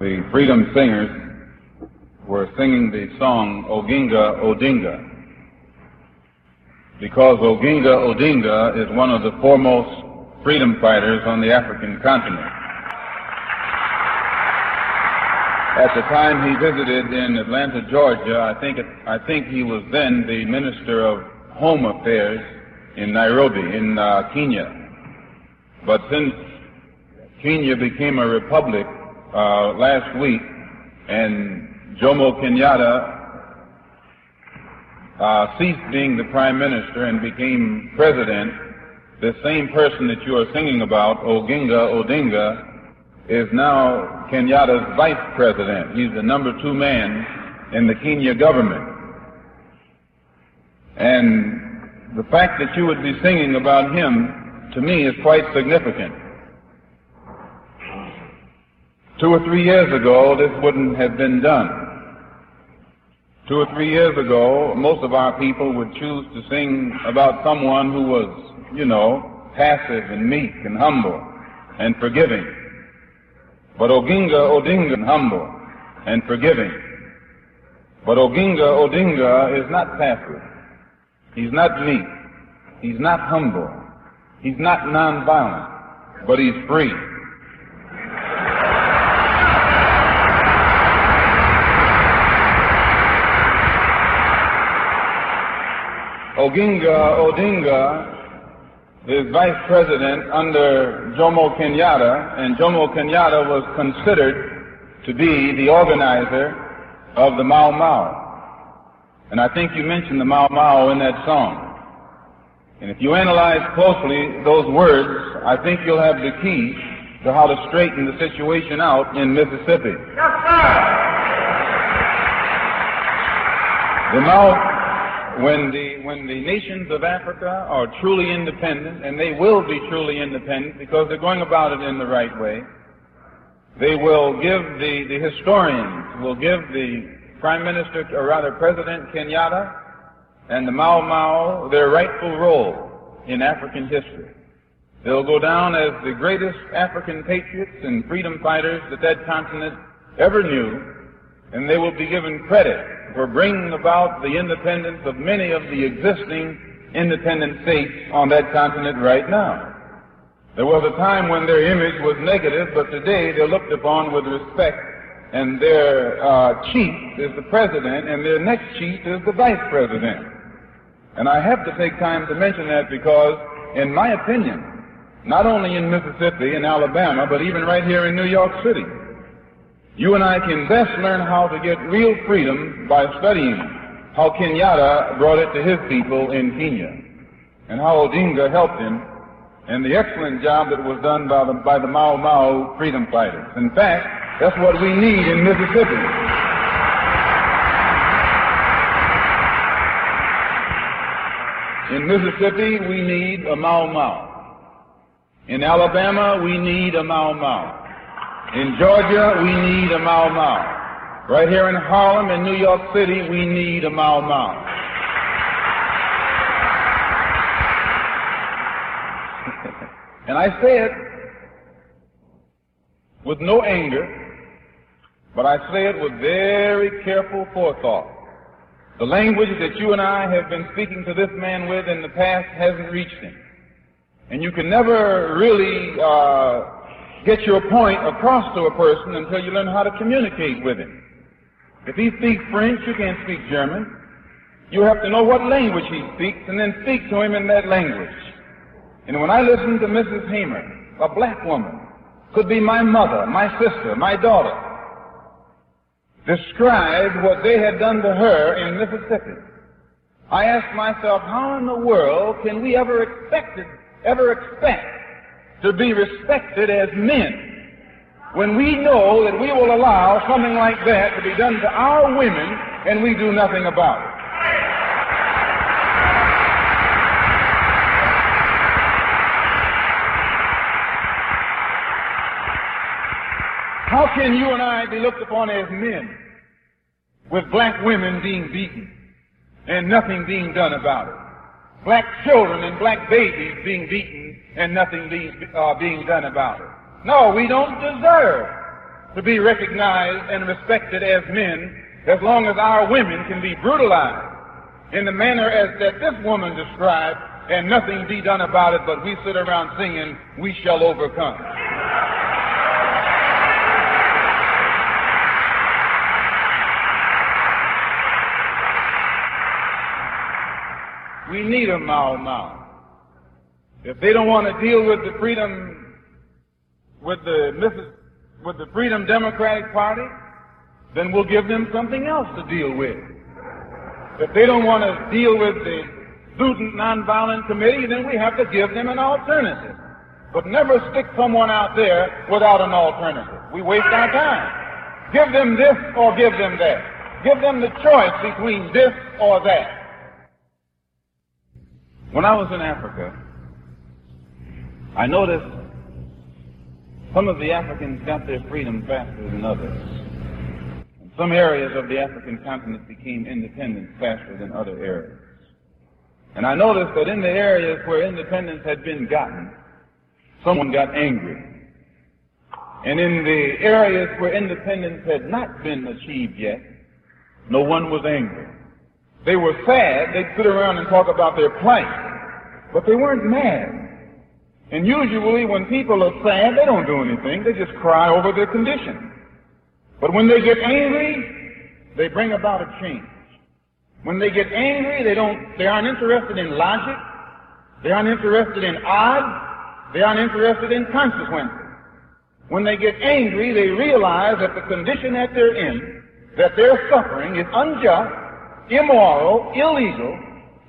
The Freedom Singers were singing the song Oginga Odinga because Oginga Odinga is one of the foremost freedom fighters on the African continent. At the time he visited in Atlanta, Georgia, I think, it, I think he was then the Minister of Home Affairs in Nairobi, in uh, Kenya. But since Kenya became a republic uh, last week, and Jomo Kenyatta uh, ceased being the prime minister and became president, the same person that you are singing about, Oginga Odinga, is now Kenyatta's vice president. He's the number two man in the Kenya government. And the fact that you would be singing about him, to me, is quite significant. Two or three years ago, this wouldn't have been done. Two or three years ago, most of our people would choose to sing about someone who was, you know, passive and meek and humble and forgiving. But Oginga Odinga humble and forgiving. But Oginga Odinga is not passive. He's not meek. He's not humble. He's not nonviolent. But he's free. Oginga Odinga is vice president under Jomo Kenyatta, and Jomo Kenyatta was considered to be the organizer of the Mau Mau. And I think you mentioned the Mau Mau in that song. And if you analyze closely those words, I think you'll have the key to how to straighten the situation out in Mississippi. Yes, sir. The Mau, when the, when the nations of Africa are truly independent, and they will be truly independent because they're going about it in the right way, they will give the, the historians, will give the Prime Minister, or rather President Kenyatta, and the Mau Mau their rightful role in African history. They'll go down as the greatest African patriots and freedom fighters that that continent ever knew, and they will be given credit for bringing about the independence of many of the existing independent states on that continent right now. There was a time when their image was negative, but today they're looked upon with respect, and their uh, chief is the president, and their next chief is the vice president. And I have to take time to mention that because, in my opinion, not only in Mississippi and Alabama, but even right here in New York City, you and I can best learn how to get real freedom by studying how Kenyatta brought it to his people in Kenya and how Odinga helped him and the excellent job that was done by the, by the Mau Mau freedom fighters. In fact, that's what we need in Mississippi. In Mississippi, we need a Mau Mau. In Alabama, we need a Mau Mau. In Georgia, we need a Mau Mau. Right here in Harlem and New York City, we need a Mau Mau. and I say it with no anger, but I say it with very careful forethought. The language that you and I have been speaking to this man with in the past hasn't reached him. And you can never really uh, get your point across to a person until you learn how to communicate with him. If he speaks French, you can't speak German. You have to know what language he speaks and then speak to him in that language. And when I listen to Mrs. Hamer, a black woman, could be my mother, my sister, my daughter, describe what they had done to her in Mississippi, I asked myself, how in the world can we ever expect it, ever expect to be respected as men when we know that we will allow something like that to be done to our women and we do nothing about it. How can you and I be looked upon as men with black women being beaten and nothing being done about it? Black children and black babies being beaten and nothing being, uh, being done about it. No, we don't deserve to be recognized and respected as men as long as our women can be brutalized in the manner as that this woman described and nothing be done about it, but we sit around singing, we shall overcome. We need them Mau now. If they don't want to deal with the freedom, with the Mrs., with the Freedom Democratic Party, then we'll give them something else to deal with. If they don't want to deal with the Student Nonviolent Committee, then we have to give them an alternative. But never stick someone out there without an alternative. We waste our time. Give them this or give them that. Give them the choice between this or that. When I was in Africa, I noticed some of the Africans got their freedom faster than others. And some areas of the African continent became independent faster than other areas. And I noticed that in the areas where independence had been gotten, someone got angry. And in the areas where independence had not been achieved yet, no one was angry. They were sad. They'd sit around and talk about their plight. But they weren't mad. And usually when people are sad, they don't do anything. They just cry over their condition. But when they get angry, they bring about a change. When they get angry, they don't, they aren't interested in logic. They aren't interested in odds. They aren't interested in consequences. When they get angry, they realize that the condition that they're in, that they're suffering is unjust, immoral, illegal,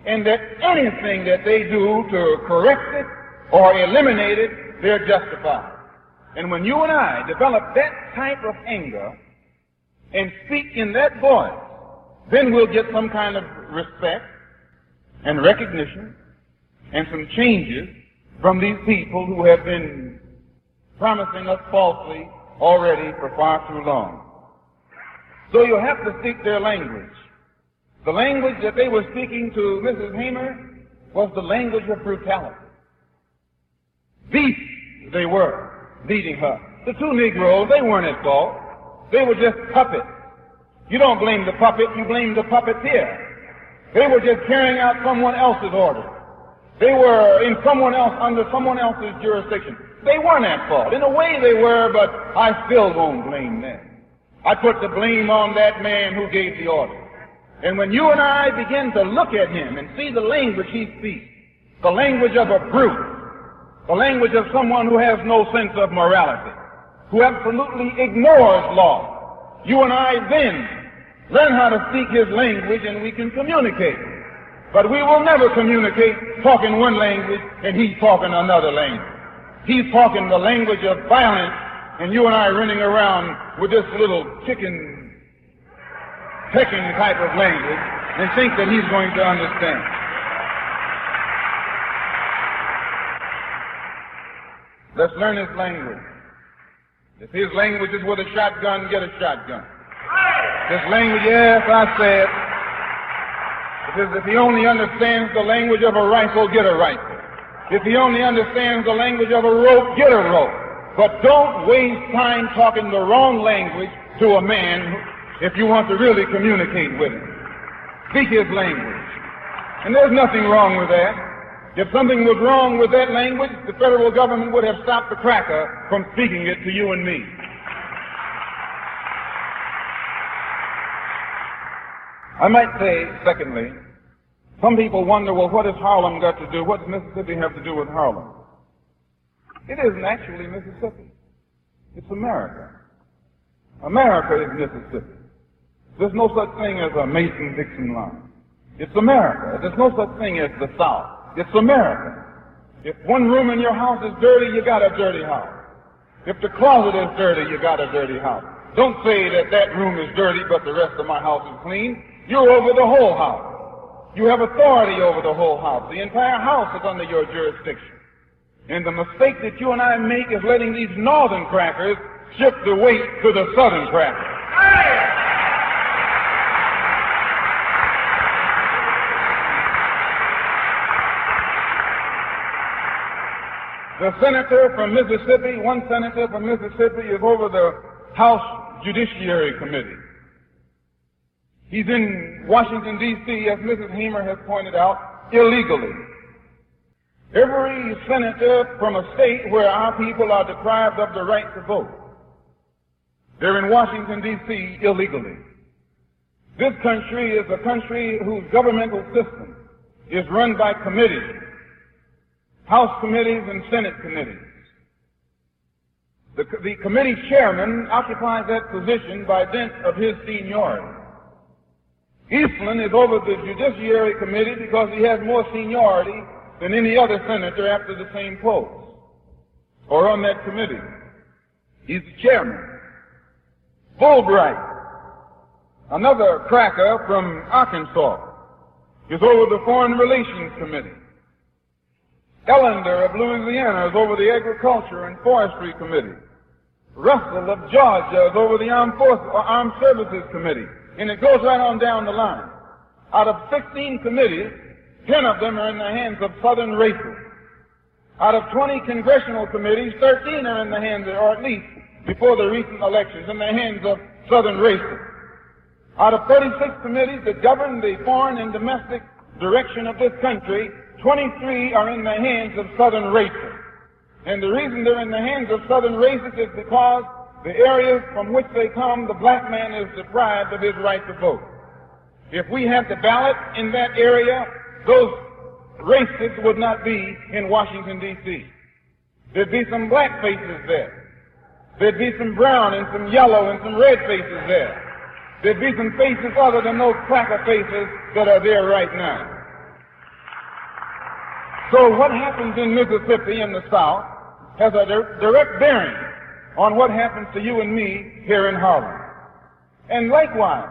and that anything that they do to correct it or eliminate it, they're justified. And when you and I develop that type of anger and speak in that voice, then we'll get some kind of respect and recognition and some changes from these people who have been promising us falsely already for far too long. So you have to speak their language. The language that they were speaking to Mrs. Hamer was the language of brutality. Beasts they were, beating her. The two Negroes, they weren't at fault. They were just puppets. You don't blame the puppet, you blame the puppeteer. They were just carrying out someone else's order. They were in someone else, under someone else's jurisdiction. They weren't at fault. In a way they were, but I still won't blame them. I put the blame on that man who gave the order. And when you and I begin to look at him and see the language he speaks, the language of a brute, the language of someone who has no sense of morality, who absolutely ignores law. You and I then learn how to speak his language and we can communicate. But we will never communicate talking one language and he's talking another language. He's talking the language of violence and you and I running around with this little chicken pecking type of language and think that he's going to understand. Let's learn his language. If his language is with a shotgun, get a shotgun. This language, yes, I said. If, if he only understands the language of a rifle, get a rifle. If he only understands the language of a rope, get a rope. But don't waste time talking the wrong language to a man if you want to really communicate with him. Speak his language. And there's nothing wrong with that. If something was wrong with that language, the federal government would have stopped the cracker from speaking it to you and me. I might say, secondly, some people wonder, well, what has Harlem got to do? What does Mississippi have to do with Harlem? It isn't actually Mississippi. It's America. America is Mississippi. There's no such thing as a Mason-Dixon line. It's America. There's no such thing as the South. It's America. If one room in your house is dirty, you got a dirty house. If the closet is dirty, you got a dirty house. Don't say that that room is dirty, but the rest of my house is clean. You're over the whole house. You have authority over the whole house. The entire house is under your jurisdiction. And the mistake that you and I make is letting these northern crackers shift the weight to the southern crackers. The senator from Mississippi, one senator from Mississippi is over the House Judiciary Committee. He's in Washington, D.C., as Mrs. Hamer has pointed out, illegally. Every senator from a state where our people are deprived of the right to vote, they're in Washington, D.C. illegally. This country is a country whose governmental system is run by committees, House committees and Senate committees. The, the committee chairman occupies that position by dint of his seniority. Eastland is over the Judiciary Committee because he has more seniority than any other senator after the same post or on that committee. He's the chairman. Fulbright, another cracker from Arkansas, is over the Foreign Relations Committee. Ellender of Louisiana is over the Agriculture and Forestry Committee. Russell of Georgia is over the Armed, Forces, or uh, Armed Services Committee. And it goes right on down the line. Out of 16 committees, 10 of them are in the hands of Southern racists. Out of 20 congressional committees, 13 are in the hands, of, or at least before the recent elections, in the hands of Southern racists. Out of 36 committees that govern the foreign and domestic direction of this country, 23 are in the hands of Southern racists. And the reason they're in the hands of Southern racists is because the areas from which they come, the black man is deprived of his right to vote. If we had the ballot in that area, those racists would not be in Washington, D.C. There'd be some black faces there. There'd be some brown and some yellow and some red faces there. There'd be some faces other than those cracker faces that are there right now. So what happens in Mississippi in the South has a direct bearing on what happens to you and me here in Harlem. And likewise,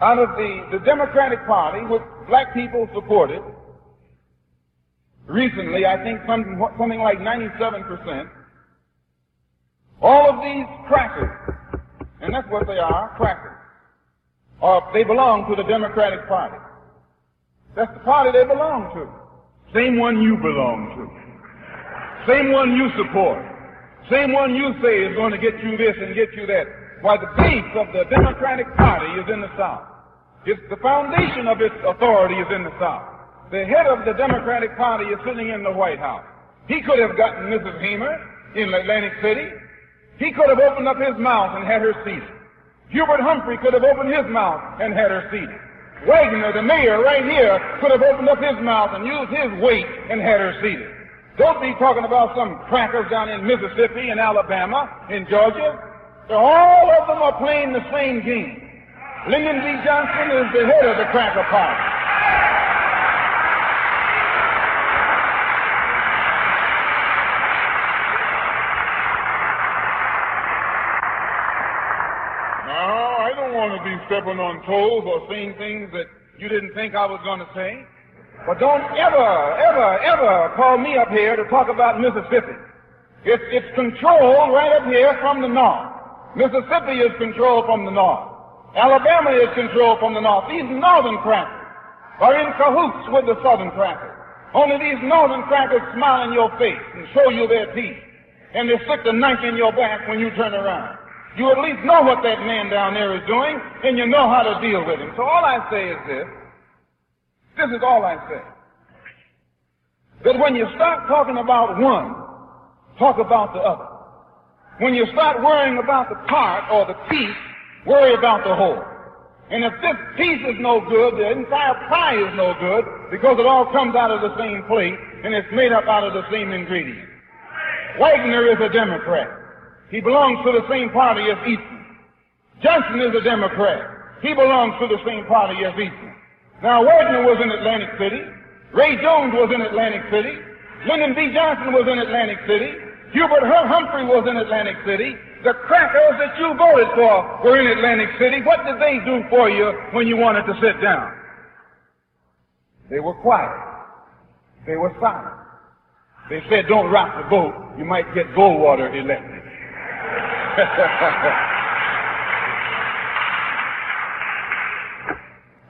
out of the, the Democratic Party, which black people supported, recently, I think something, something like 97%, all of these crackers, and that's what they are, crackers, are, they belong to the Democratic Party. That's the party they belong to. Same one you belong to. Same one you support. Same one you say is going to get you this and get you that. Why, the base of the Democratic Party is in the South. It's the foundation of its authority is in the South. The head of the Democratic Party is sitting in the White House. He could have gotten Mrs. Hamer in Atlantic City. He could have opened up his mouth and had her seated. Hubert Humphrey could have opened his mouth and had her seated. Wagner, the mayor right here, could have opened up his mouth and used his weight and had her seated. Don't be talking about some crackers down in Mississippi and Alabama, and Georgia. All of them are playing the same game. Lyndon B. Johnson is the head of the cracker party. Now, I don't stepping on toes or saying things that you didn't think I was going to say. But don't ever, ever, ever call me up here to talk about Mississippi. It's, it's controlled right up here from the north. Mississippi is controlled from the north. Alabama is controlled from the north. These northern crackers are in cahoots with the southern crackers. Only these northern crackers smile in your face and show you their teeth. And they stick the knife in your back when you turn around. You at least know what that man down there is doing, and you know how to deal with him. So all I say is this. This is all I say. That when you start talking about one, talk about the other. When you start worrying about the part or the piece, worry about the whole. And if this piece is no good, the entire pie is no good because it all comes out of the same plate and it's made up out of the same ingredients. Wagner is a Democrat. He belongs to the same party as Eastland. Johnson is a Democrat. He belongs to the same party as Eastland. Now, Wagner was in Atlantic City. Ray Jones was in Atlantic City. Lyndon B. Johnson was in Atlantic City. Hubert Humphrey was in Atlantic City. The crackers that you voted for were in Atlantic City. What did they do for you when you wanted to sit down? They were quiet. They were silent. They said, don't rock the boat. You might get Goldwater elected.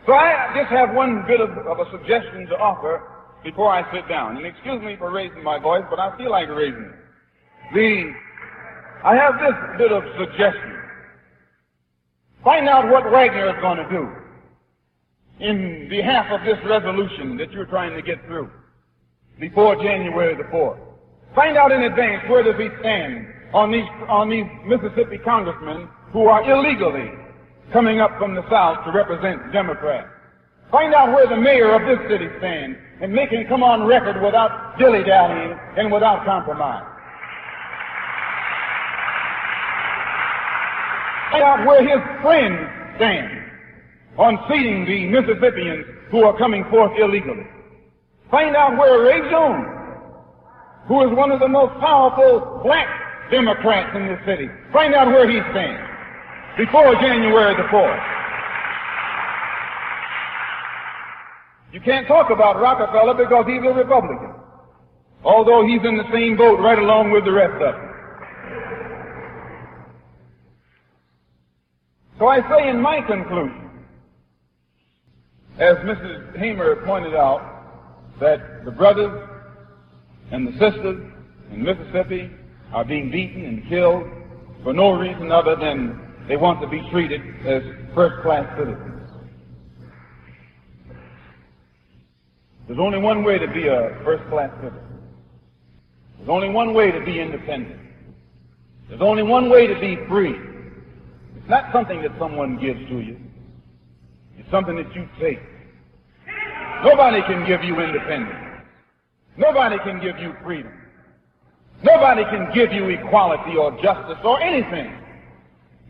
So I just have one bit of, of, a suggestion to offer before I sit down. And excuse me for raising my voice, but I feel like raising it. The, I have this bit of suggestion. Find out what Wagner is going to do in behalf of this resolution that you're trying to get through before January the 4th. Find out in advance where does he stand on these, on these Mississippi congressmen who are illegally coming up from the South to represent Democrats. Find out where the mayor of this city stands and make him come on record without dilly-dallying and without compromise. Find out where his friends stand on seating the Mississippians who are coming forth illegally. Find out where Ray Jones, who is one of the most powerful black Democrats in this city, find out where he stands before January the 4th. You can't talk about Rockefeller because he's a Republican, although he's in the same boat right along with the rest of them. So I say in my conclusion, as Mrs. Hamer pointed out, that the brothers and the sisters in Mississippi are being beaten and killed for no reason other than they want to be treated as first-class citizens. There's only one way to be a first-class citizen. There's only one way to be independent. There's only one way to be free. It's not something that someone gives to you. It's something that you take. Nobody can give you independence. Nobody can give you freedom. Nobody can give you equality or justice or anything.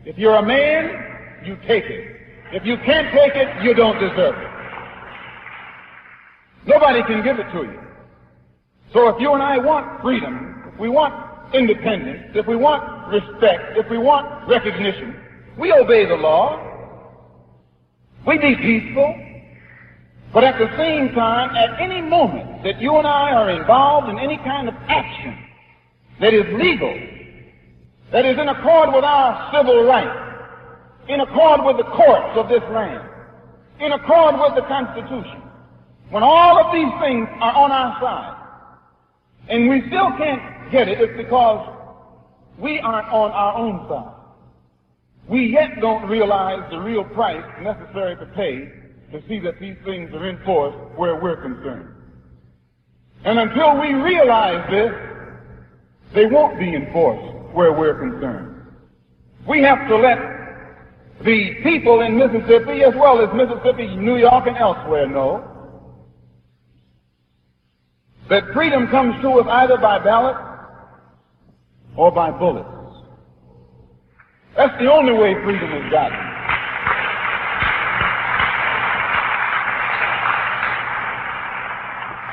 If you're a man, you take it. If you can't take it, you don't deserve it. Nobody can give it to you. So if you and I want freedom, if we want independence, if we want respect, if we want recognition, we obey the law. We be peaceful. But at the same time, at any moment that you and I are involved in any kind of action that is legal, that is in accord with our civil rights, in accord with the courts of this land, in accord with the Constitution, when all of these things are on our side, and we still can't get it, it's because we aren't on our own side. We yet don't realize the real price necessary to pay to see that these things are enforced where we're concerned. And until we realize this, they won't be enforced where we're concerned. We have to let the people in Mississippi, as well as Mississippi, New York, and elsewhere know that freedom comes to us either by ballot or by bullets. That's the only way freedom is gotten.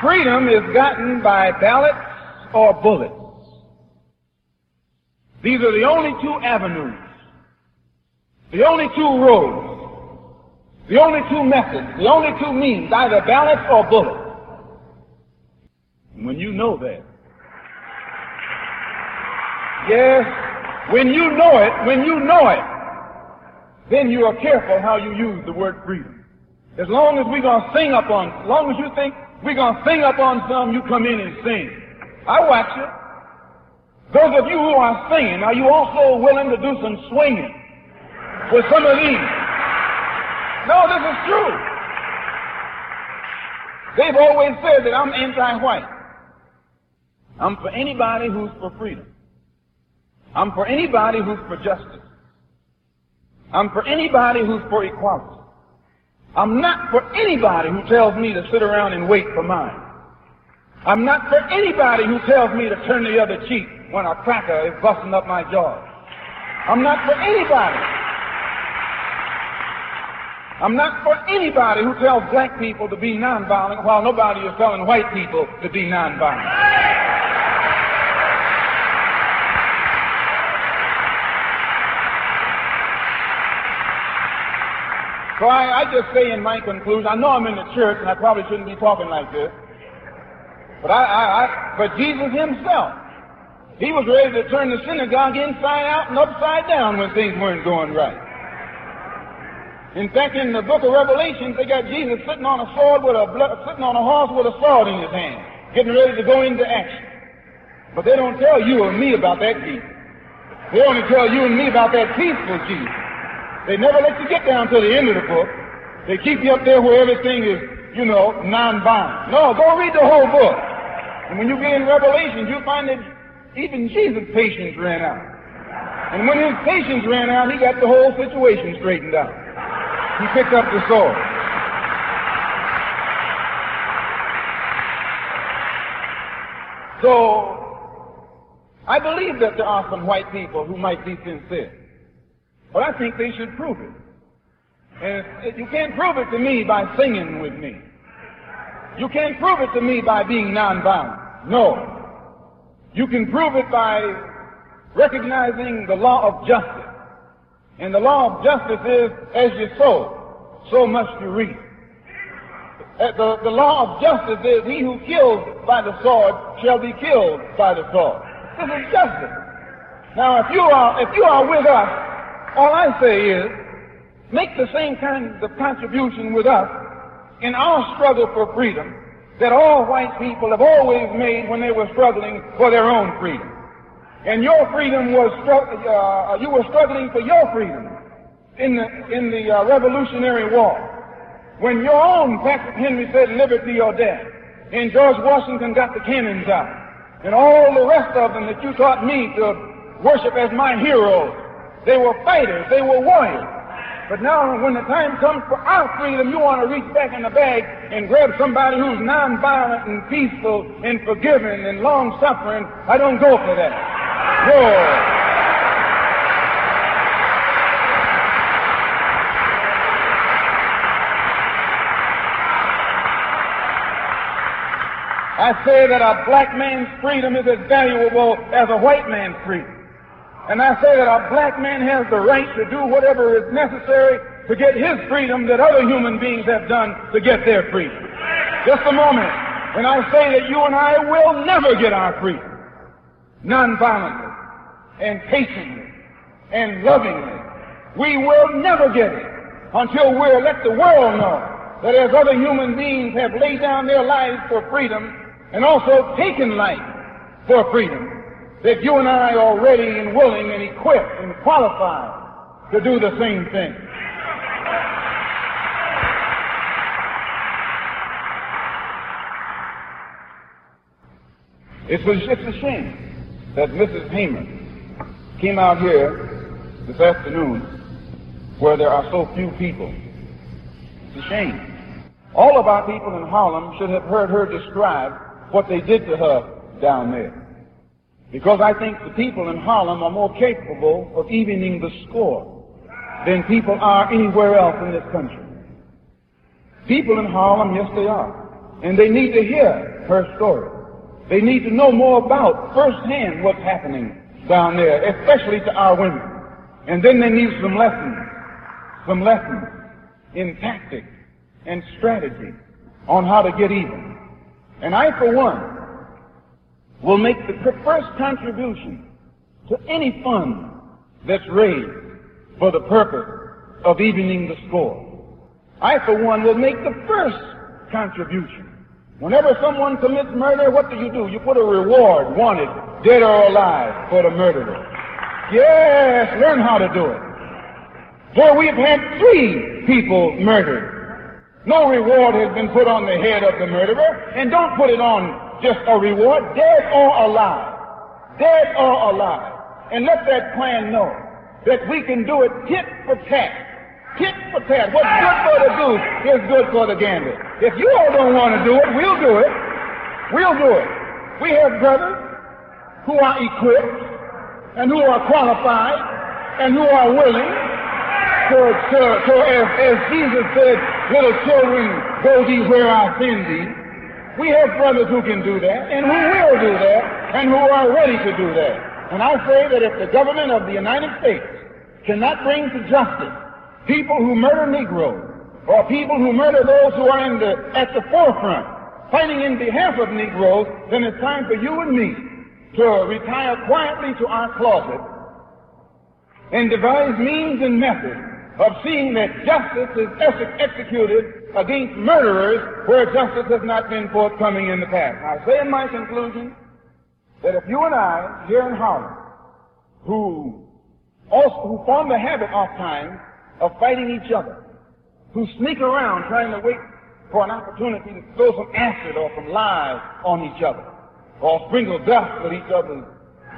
Freedom is gotten by ballots or bullets. These are the only two avenues, the only two roads, the only two methods, the only two means, either ballots or bullet. When you know that. Yes, when you know it, when you know it, then you are careful how you use the word freedom. As long as we're to sing up on, as long as you think we're to sing up on some, you come in and sing. I watch it. Those of you who are singing, are you also willing to do some swinging with some of these? No, this is true. They've always said that I'm anti-white. I'm for anybody who's for freedom. I'm for anybody who's for justice. I'm for anybody who's for equality. I'm not for anybody who tells me to sit around and wait for mine. I'm not for anybody who tells me to turn the other cheek when a cracker is busting up my jaw. I'm not for anybody. I'm not for anybody who tells black people to be nonviolent while nobody is telling white people to be nonviolent. So I, I just say in my conclusion, I know I'm in the church and I probably shouldn't be talking like this, but I, I, I but Jesus himself, he was ready to turn the synagogue inside out and upside down when things weren't going right. In fact, in the book of Revelation, they got Jesus sitting on a sword with a sitting on a horse with a sword in his hand, getting ready to go into action. But they don't tell you or me about that Jesus. They only tell you and me about that peaceful Jesus. They never let you get down to the end of the book. They keep you up there where everything is, you know, non-violent. No, go read the whole book. And when you get in Revelation, you find that even Jesus' patience ran out. And when his patience ran out, he got the whole situation straightened out. He picked up the sword. So, I believe that there are some white people who might be sincere. But I think they should prove it. And you can't prove it to me by singing with me. You can't prove it to me by being nonviolent. No. You can prove it by recognizing the law of justice. And the law of justice is, as you sow, so must you reap. Uh, the, the law of justice is, he who kills by the sword shall be killed by the sword. This is justice. Now, if you are, if you are with us, all I say is, make the same kind of contribution with us in our struggle for freedom that all white people have always made when they were struggling for their own freedom. And your freedom was, uh, you were struggling for your freedom in the, in the uh, Revolutionary War. When your own Patrick Henry said liberty or death, and George Washington got the cannons out, and all the rest of them that you taught me to worship as my heroes, they were fighters, they were warriors. But now when the time comes for our freedom, you want to reach back in the bag and grab somebody who's nonviolent and peaceful and forgiving and long-suffering. I don't go for that. No. I say that a black man's freedom is as valuable as a white man's freedom. And I say that a black man has the right to do whatever is necessary to get his freedom that other human beings have done to get their freedom. Just a moment. When I say that you and I will never get our freedom, nonviolently and patiently and lovingly, we will never get it until we're let the world know that as other human beings have laid down their lives for freedom and also taken life for freedom, that you and I are ready and willing and equipped and qualified to do the same thing. It was, it's a shame that Mrs. Hamer came out here this afternoon where there are so few people. It's a shame. All of our people in Harlem should have heard her describe what they did to her down there. Because I think the people in Harlem are more capable of evening the score than people are anywhere else in this country. People in Harlem, yes they are. And they need to hear her story. They need to know more about firsthand what's happening down there, especially to our women. And then they need some lessons, some lessons in tactics and strategy on how to get even. And I, for one, will make the first contribution to any fund that's raised for the purpose of evening the score. I, for one, will make the first contribution. Whenever someone commits murder, what do you do? You put a reward, wanted, dead or alive, for the murderer. Yes, learn how to do it. For we've had three people murdered. No reward has been put on the head of the murderer, and don't put it on just a reward, dead or alive. Dead or alive. And let that plan know that we can do it tit for tat. Tit for tat. What's good for the goose is good for the gander. If you all don't want to do it, we'll do it. We'll do it. We have brothers who are equipped and who are qualified and who are willing to, as, as Jesus said, little children, go thee where I send thee. We have brothers who can do that, and who will do that, and who are ready to do that. And I say that if the government of the United States cannot bring to justice people who murder Negroes, or people who murder those who are in the, at the forefront, fighting in behalf of Negroes, then it's time for you and me to retire quietly to our closet and devise means and methods of seeing that justice is executed against murderers where justice has not been forthcoming in the past. I say in my conclusion that if you and I, here in Harlem, who also who form the habit oftentimes of fighting each other, who sneak around trying to wait for an opportunity to throw some acid or some lies on each other, or sprinkle dust at each other's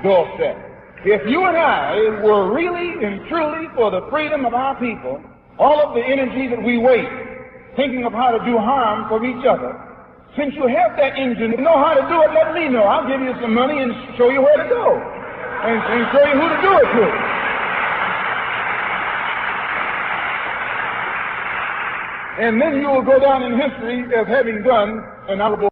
doorstep. If you and I were really and truly for the freedom of our people, all of the energy that we waste thinking of how to do harm for each other, since you have that engine, know how to do it, let me know. I'll give you some money and show you where to go. And, and show you who to do it to. And then you will go down in history as having done an honorable